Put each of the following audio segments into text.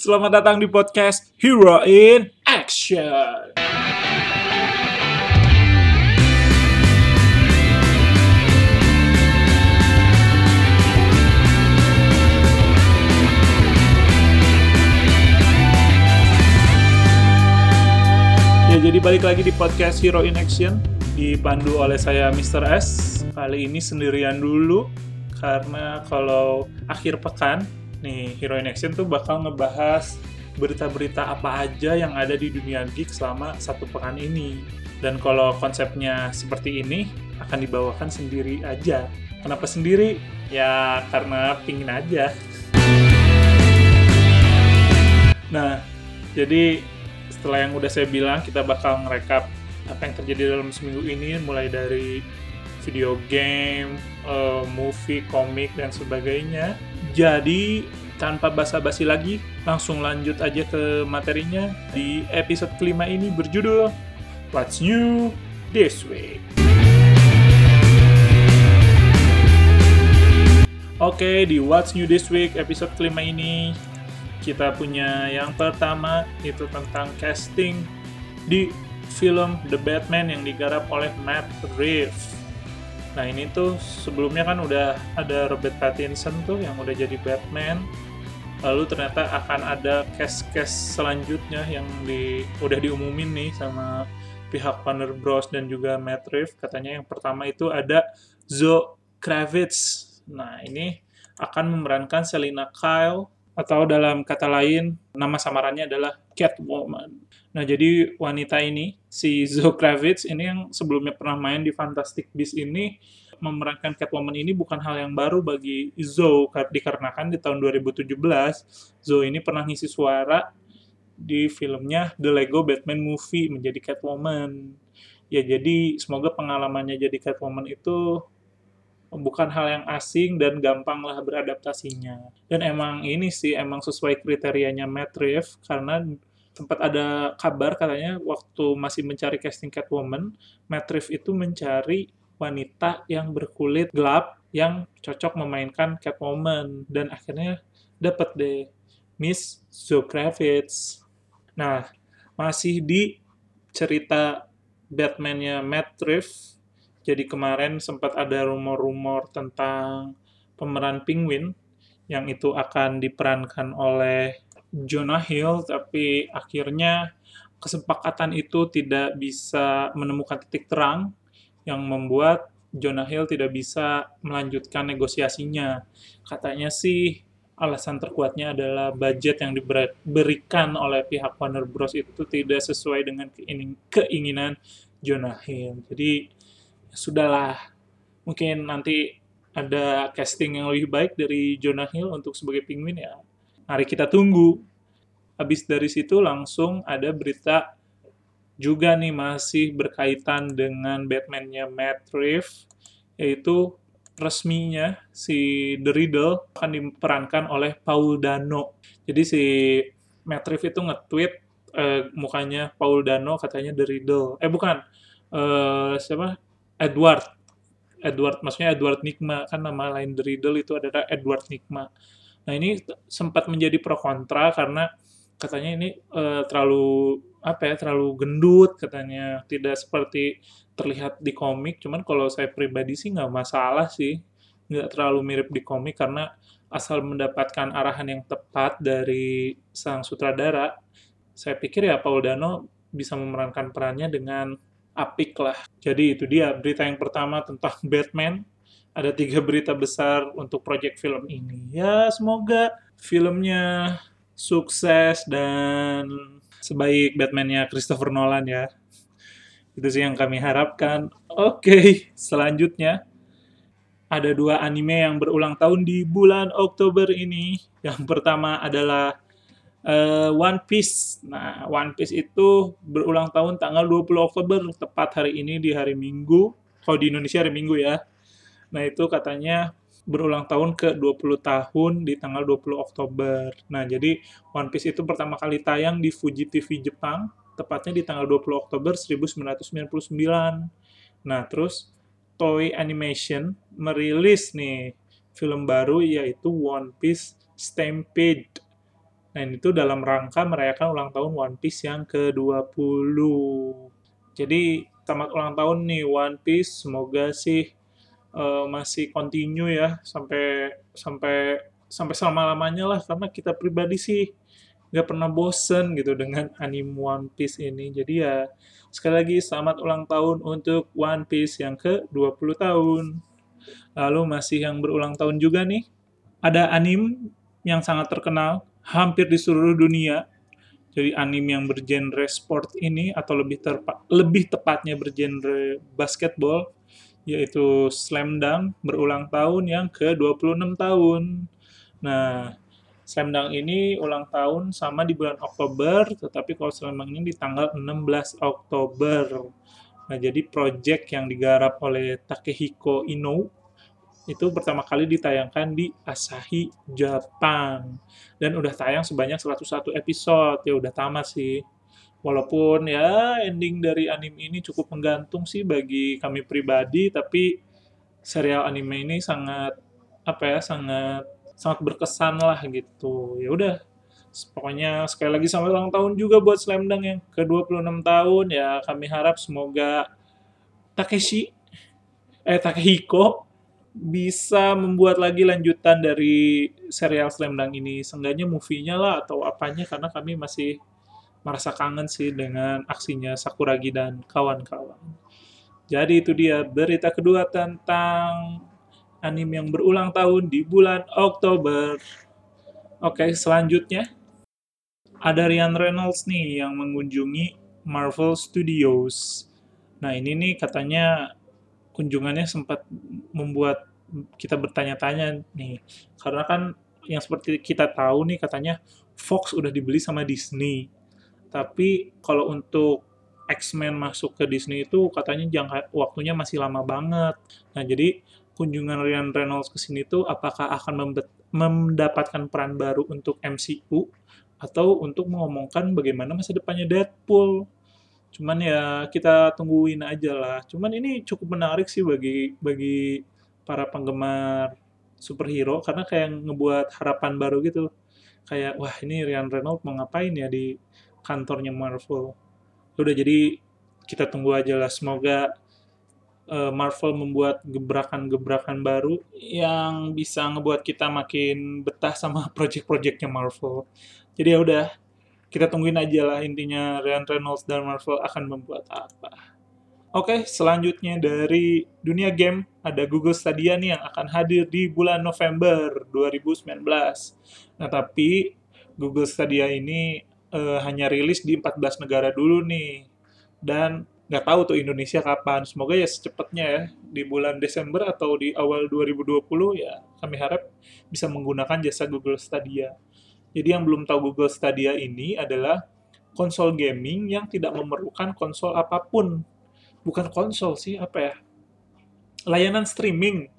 Selamat datang di podcast Hero in Action. Ya, jadi balik lagi di podcast Hero in Action dipandu oleh saya Mr. S. Kali ini sendirian dulu karena kalau akhir pekan nih Hero in Action tuh bakal ngebahas berita-berita apa aja yang ada di dunia geek selama satu pekan ini. Dan kalau konsepnya seperti ini akan dibawakan sendiri aja. Kenapa sendiri? Ya karena pingin aja. Nah, jadi setelah yang udah saya bilang, kita bakal ngerekap apa yang terjadi dalam seminggu ini, mulai dari video game, uh, movie, komik, dan sebagainya. Jadi, tanpa basa-basi lagi, langsung lanjut aja ke materinya. Di episode kelima ini berjudul What's New This Week. Oke, di What's New This Week episode kelima ini kita punya yang pertama itu tentang casting di film The Batman yang digarap oleh Matt Reeves. Nah ini tuh sebelumnya kan udah ada Robert Pattinson tuh yang udah jadi Batman. Lalu ternyata akan ada cast-cast selanjutnya yang di udah diumumin nih sama pihak Warner Bros dan juga Matt Reeves. Katanya yang pertama itu ada Zoe Kravitz. Nah ini akan memerankan Selina Kyle atau dalam kata lain nama samarannya adalah Catwoman. Nah, jadi wanita ini si Zoe Kravitz ini yang sebelumnya pernah main di Fantastic Beasts ini memerankan Catwoman ini bukan hal yang baru bagi Zoe dikarenakan di tahun 2017 Zoe ini pernah ngisi suara di filmnya The Lego Batman Movie menjadi Catwoman. Ya jadi semoga pengalamannya jadi Catwoman itu bukan hal yang asing dan gampang lah beradaptasinya. Dan emang ini sih emang sesuai kriterianya Matt Reeves karena sempat ada kabar katanya waktu masih mencari casting Catwoman, Matt Reeves itu mencari wanita yang berkulit gelap yang cocok memainkan Catwoman dan akhirnya dapat deh Miss Zoe Kravitz. Nah, masih di cerita Batman-nya Matt Reeves jadi kemarin sempat ada rumor-rumor tentang pemeran Penguin yang itu akan diperankan oleh Jonah Hill, tapi akhirnya kesepakatan itu tidak bisa menemukan titik terang yang membuat Jonah Hill tidak bisa melanjutkan negosiasinya. Katanya sih alasan terkuatnya adalah budget yang diberikan oleh pihak Warner Bros. itu tidak sesuai dengan keinginan Jonah Hill. Jadi sudahlah mungkin nanti ada casting yang lebih baik dari Jonah Hill untuk sebagai penguin ya mari kita tunggu habis dari situ langsung ada berita juga nih masih berkaitan dengan Batman-nya Matt Reeves yaitu resminya si The Riddle akan diperankan oleh Paul Dano. Jadi si Matt Reeves itu nge-tweet eh, mukanya Paul Dano katanya The Riddle. Eh bukan, eh, siapa? Edward. Edward, maksudnya Edward Nigma, kan nama lain The Riddle itu adalah Edward Nigma. Nah ini sempat menjadi pro kontra karena katanya ini uh, terlalu apa ya terlalu gendut katanya tidak seperti terlihat di komik cuman kalau saya pribadi sih nggak masalah sih nggak terlalu mirip di komik karena asal mendapatkan arahan yang tepat dari sang sutradara saya pikir ya Paul Dano bisa memerankan perannya dengan apik lah. Jadi itu dia berita yang pertama tentang Batman. Ada tiga berita besar untuk proyek film ini. Ya semoga filmnya sukses dan sebaik Batman-nya Christopher Nolan ya. Itu sih yang kami harapkan. Oke, selanjutnya ada dua anime yang berulang tahun di bulan Oktober ini. Yang pertama adalah uh, One Piece. Nah, One Piece itu berulang tahun tanggal 20 Oktober, tepat hari ini di hari Minggu. Kalau di Indonesia hari Minggu ya. Nah, itu katanya berulang tahun ke 20 tahun di tanggal 20 Oktober. Nah, jadi One Piece itu pertama kali tayang di Fuji TV Jepang, tepatnya di tanggal 20 Oktober 1999. Nah, terus Toei Animation merilis nih film baru yaitu One Piece Stampede Nah, itu dalam rangka merayakan ulang tahun One Piece yang ke-20. Jadi, tamat ulang tahun nih One Piece, semoga sih uh, masih continue ya sampai sampai sampai selama-lamanya lah karena kita pribadi sih nggak pernah bosen gitu dengan anime One Piece ini. Jadi ya sekali lagi selamat ulang tahun untuk One Piece yang ke-20 tahun. Lalu masih yang berulang tahun juga nih. Ada anime yang sangat terkenal hampir di seluruh dunia. Jadi anime yang bergenre sport ini atau lebih terpa lebih tepatnya bergenre basketball yaitu Slam Dunk berulang tahun yang ke-26 tahun. Nah, Slam Dunk ini ulang tahun sama di bulan Oktober, tetapi kalau Slam Dunk ini di tanggal 16 Oktober. Nah, jadi project yang digarap oleh Takehiko Ino itu pertama kali ditayangkan di Asahi, Jepang. Dan udah tayang sebanyak 101 episode, ya udah tamat sih. Walaupun ya ending dari anime ini cukup menggantung sih bagi kami pribadi, tapi serial anime ini sangat apa ya, sangat sangat berkesan lah gitu. Ya udah, pokoknya sekali lagi selamat ulang tahun juga buat Slam Dunk yang ke-26 tahun ya. Kami harap semoga Takeshi eh Takehiko bisa membuat lagi lanjutan dari serial Slam Dunk ini. Seenggaknya movie-nya lah atau apanya karena kami masih merasa kangen sih dengan aksinya Sakuragi dan kawan-kawan. Jadi itu dia berita kedua tentang anime yang berulang tahun di bulan Oktober. Oke, selanjutnya ada Ryan Reynolds nih yang mengunjungi Marvel Studios. Nah, ini nih katanya kunjungannya sempat membuat kita bertanya-tanya nih. Karena kan yang seperti kita tahu nih katanya Fox udah dibeli sama Disney. Tapi kalau untuk X-Men masuk ke Disney itu katanya jangka waktunya masih lama banget. Nah, jadi kunjungan Ryan Reynolds ke sini tuh apakah akan mendapatkan peran baru untuk MCU atau untuk mengomongkan bagaimana masa depannya Deadpool. Cuman ya kita tungguin aja lah. Cuman ini cukup menarik sih bagi bagi para penggemar superhero karena kayak ngebuat harapan baru gitu. Kayak wah ini Ryan Reynolds mau ngapain ya di kantornya Marvel. Udah jadi kita tunggu aja lah semoga Eh, Marvel membuat gebrakan-gebrakan baru yang bisa ngebuat kita makin betah sama project-projectnya Marvel. Jadi ya udah, kita tungguin aja lah intinya Ryan Reynolds dan Marvel akan membuat apa. Oke, selanjutnya dari dunia game ada Google Stadia nih yang akan hadir di bulan November 2019. Nah, tapi Google Stadia ini uh, hanya rilis di 14 negara dulu nih. Dan nggak tahu tuh Indonesia kapan. Semoga ya secepatnya ya di bulan Desember atau di awal 2020 ya kami harap bisa menggunakan jasa Google Stadia. Jadi yang belum tahu Google Stadia ini adalah konsol gaming yang tidak memerlukan konsol apa pun. Bukan konsol sih, apa ya? Layanan streaming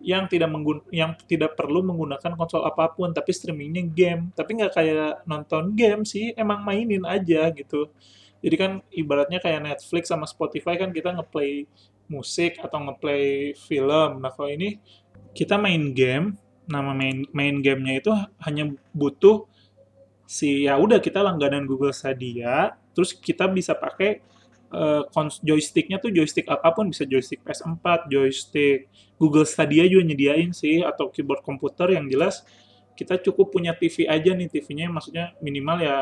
yang tidak yang tidak perlu menggunakan konsol apa pun, tapi streamingnya game. Tapi nggak kayak nonton game sih, emang mainin aja gitu. Jadi kan ibaratnya kayak Netflix sama Spotify kan kita ngeplay musik atau ngeplay film. Nah kalau ini kita main game, nama main main gamenya itu hanya butuh si ya udah kita langganan Google Stadia, terus kita bisa pakai uh, joysticknya tuh joystick apa pun bisa joystick PS4, joystick Google Stadia juga nyediain sih atau keyboard komputer yang jelas kita cukup punya TV aja nih TV-nya maksudnya minimal ya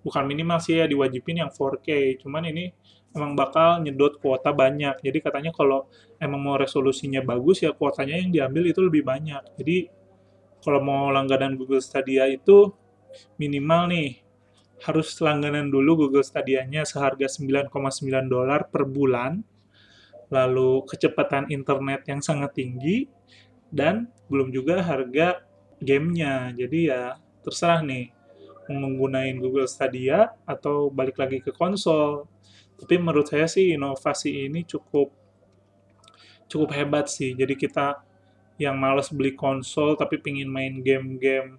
bukan minimal sih ya diwajibin yang 4K cuman ini emang bakal nyedot kuota banyak. Jadi katanya kalau emang mau resolusinya bagus ya kuotanya yang diambil itu lebih banyak. Jadi kalau mau langganan Google Stadia itu minimal nih harus langganan dulu Google Stadia-nya seharga 9,9 dolar per bulan lalu kecepatan internet yang sangat tinggi dan belum juga harga gamenya. Jadi ya terserah nih menggunakan Google Stadia atau balik lagi ke konsol. Tapi menurut saya sih inovasi ini cukup cukup hebat sih. Jadi kita yang males beli konsol tapi pingin main game-game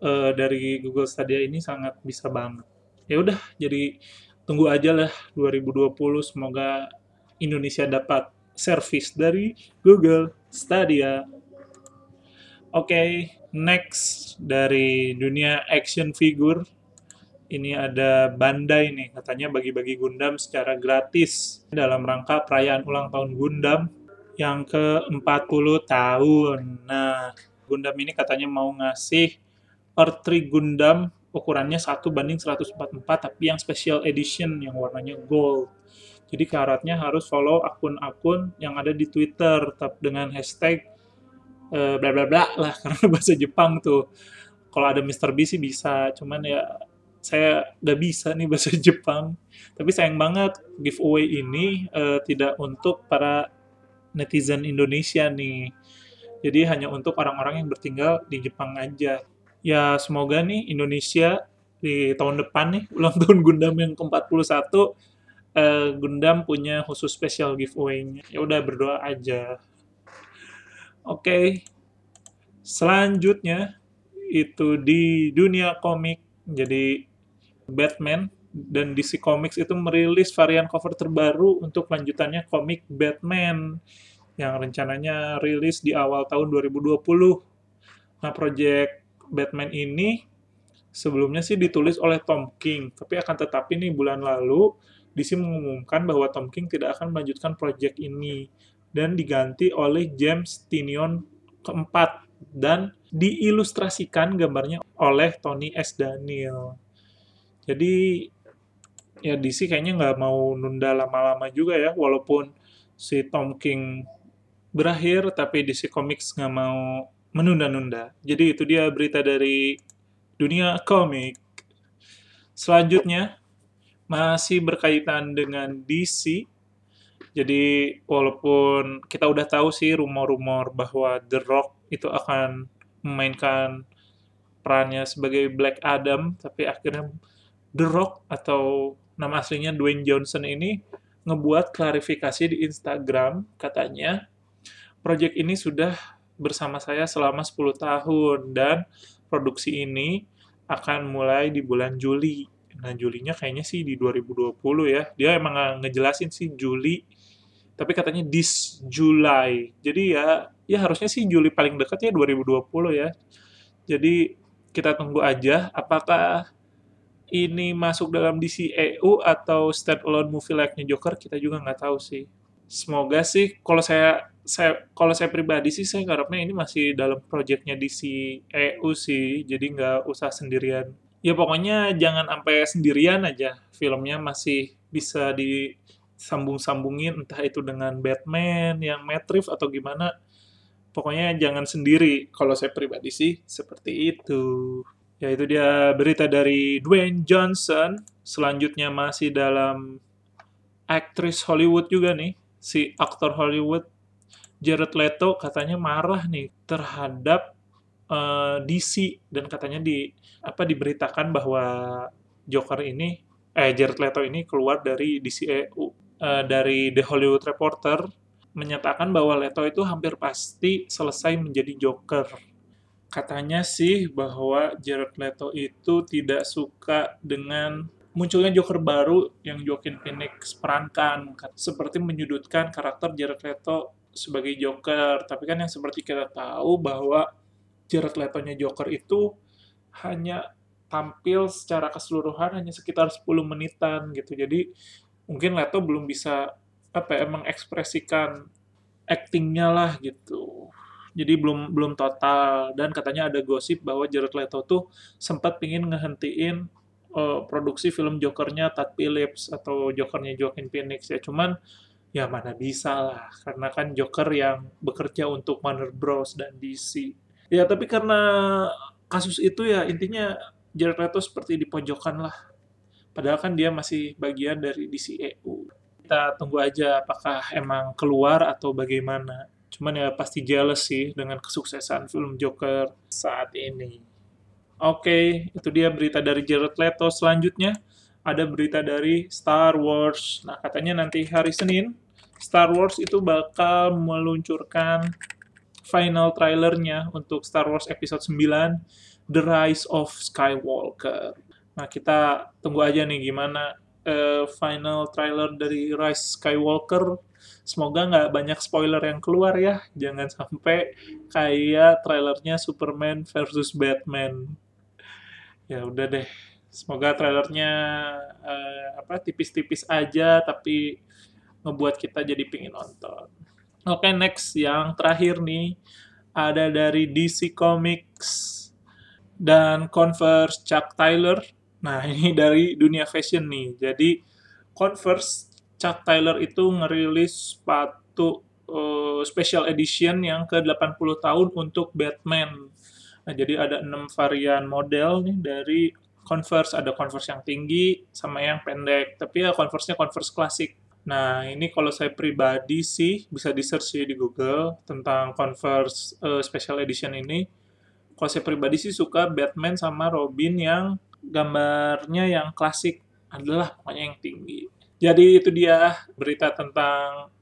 uh, dari Google Stadia ini sangat bisa banget. Ya udah, jadi tunggu aja lah 2020 semoga Indonesia dapat service dari Google Stadia. Oke, next dari dunia action figure. Ini ada Bandai nih, katanya bagi-bagi Gundam secara gratis dalam rangka perayaan ulang tahun Gundam yang ke-40 tahun. Nah, Gundam ini katanya mau ngasih Earth 3 Gundam ukurannya 1 banding 144 tapi yang special edition yang warnanya gold. Jadi syaratnya harus follow akun-akun yang ada di Twitter dengan hashtag uh, bla bla bla lah karena bahasa Jepang tuh. Kalau ada Mr. B sih bisa, cuman ya saya udah bisa nih bahasa Jepang. Tapi sayang banget giveaway ini uh, tidak untuk para netizen Indonesia nih. Jadi hanya untuk orang-orang yang bertinggal di Jepang aja. Ya semoga nih Indonesia di tahun depan nih ulang tahun Gundam yang ke-41 uh, Gundam punya khusus special giveaway-nya. Ya udah berdoa aja. Oke. Okay. Selanjutnya itu di dunia komik. Jadi Batman dan DC Comics itu merilis varian cover terbaru untuk lanjutannya komik Batman yang rencananya rilis di awal tahun 2020. Nah, project Batman ini sebelumnya sih ditulis oleh Tom King, tapi akan tetapi nih bulan lalu DC mengumumkan bahwa Tom King tidak akan melanjutkan proyek ini dan diganti oleh James Tinion keempat dan diilustrasikan gambarnya oleh Tony S. Daniel. Jadi ya DC kayaknya nggak mau nunda lama-lama juga ya, walaupun si Tom King berakhir, tapi DC Comics nggak mau menunda-nunda. Jadi itu dia berita dari dunia komik. Selanjutnya, masih berkaitan dengan DC. Jadi walaupun kita udah tahu sih rumor-rumor bahwa The Rock itu akan memainkan perannya sebagai Black Adam, tapi akhirnya The Rock atau nama aslinya Dwayne Johnson ini ngebuat klarifikasi di Instagram katanya proyek ini sudah bersama saya selama 10 tahun dan produksi ini akan mulai di bulan Juli Nah, Julinya kayaknya sih di 2020 ya. Dia emang ngejelasin sih Juli, tapi katanya this July. Jadi ya, ya harusnya sih Juli paling dekat ya 2020 ya. Jadi kita tunggu aja apakah ini masuk dalam DCEU atau standalone movie like-nya Joker kita juga nggak tahu sih. Semoga sih kalau saya saya kalau saya pribadi sih saya ngarepnya ini masih dalam proyeknya DCEU sih, jadi nggak usah sendirian ya pokoknya jangan sampai sendirian aja filmnya masih bisa disambung-sambungin entah itu dengan Batman yang Matrix atau gimana. Pokoknya jangan sendiri. Kalau saya pribadi sih seperti itu. Ya itu dia berita dari Dwayne Johnson. Selanjutnya masih dalam aktris Hollywood juga nih. Si aktor Hollywood Jared Leto katanya marah nih terhadap uh, eh, DC dan katanya di apa diberitakan bahwa Joker ini eh Jared Leto ini keluar dari DCEU eh, dari The Hollywood Reporter menyatakan bahwa Leto itu hampir pasti selesai menjadi Joker. Katanya sih bahwa Jared Leto itu tidak suka dengan munculnya Joker baru yang Joaquin Phoenix perankan seperti menyudutkan karakter Jared Leto sebagai Joker. Tapi kan yang seperti kita tahu bahwa Jared Leto-nya Joker itu hanya tampil secara keseluruhan hanya sekitar 10 menitan gitu. Jadi mungkin Leto belum bisa apa ya mengekspresikan actingnya lah gitu. Jadi belum belum total dan katanya ada gosip bahwa Jared Leto tuh sempat pingin ngehentiin uh, produksi film Jokernya Todd Phillips atau Jokernya Joaquin Phoenix ya. Cuman ya mana bisa lah karena kan Joker yang bekerja untuk Warner Bros dan DC Ya, tapi karena kasus itu ya intinya Jared Leto seperti dipojokkan lah. Padahal kan dia masih bagian dari DCEU. Kita tunggu aja apakah emang keluar atau bagaimana. Cuman ya pasti jealous sih dengan kesuksesan film Joker saat ini. Oke, itu dia berita dari Jared Leto. Selanjutnya ada berita dari Star Wars. Nah, katanya nanti hari Senin Star Wars itu bakal meluncurkan final trailernya untuk Star Wars Episode 9, The Rise of Skywalker. Nah, kita tunggu aja nih gimana uh, final trailer dari Rise Skywalker. Semoga nggak banyak spoiler yang keluar ya. Jangan sampai kayak trailernya Superman versus Batman. Ya udah deh. Semoga trailernya uh, apa tipis-tipis aja tapi ngebuat kita jadi pingin nonton. Oke, okay, next yang terakhir nih ada dari DC Comics dan Converse Chuck Taylor. Nah, ini dari dunia fashion nih. Jadi Converse Chuck Taylor itu ngerilis sepatu uh, special edition yang ke-80 tahun untuk Batman. Nah, jadi ada enam varian model nih dari Converse. Ada Converse yang tinggi sama yang pendek. Tapi ya Converse-nya Converse klasik. Nah, ini kalau saya pribadi sih bisa di-search di Google tentang Converse uh, Special Edition ini kalau saya pribadi sih suka Batman sama Robin yang gambarnya yang klasik adalah pokoknya yang tinggi. Jadi itu dia berita tentang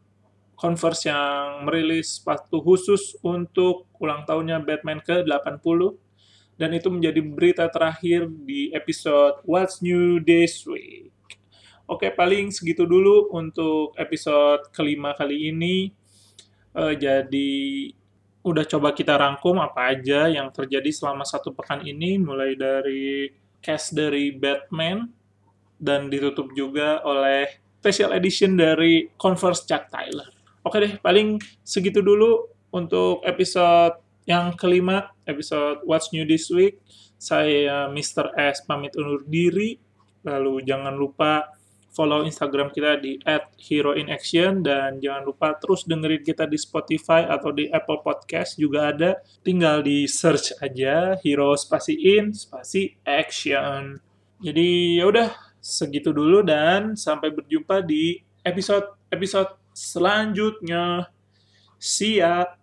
Converse yang merilis sepatu khusus untuk ulang tahunnya Batman ke-80 dan itu menjadi berita terakhir di episode What's New This Week. Oke, paling segitu dulu untuk episode kelima kali ini. Uh, jadi udah coba kita rangkum apa aja yang terjadi selama satu pekan ini, mulai dari cast dari Batman, dan ditutup juga oleh special edition dari Converse Chuck Tyler. Oke deh, paling segitu dulu untuk episode yang kelima, episode What's New This Week. Saya Mr. S pamit undur diri. Lalu jangan lupa follow Instagram kita di @heroinaction dan jangan lupa terus dengerin kita di Spotify atau di Apple Podcast juga ada. Tinggal di search aja Hero spasi in spasi action. Jadi ya udah segitu dulu dan sampai berjumpa di episode episode selanjutnya. See ya.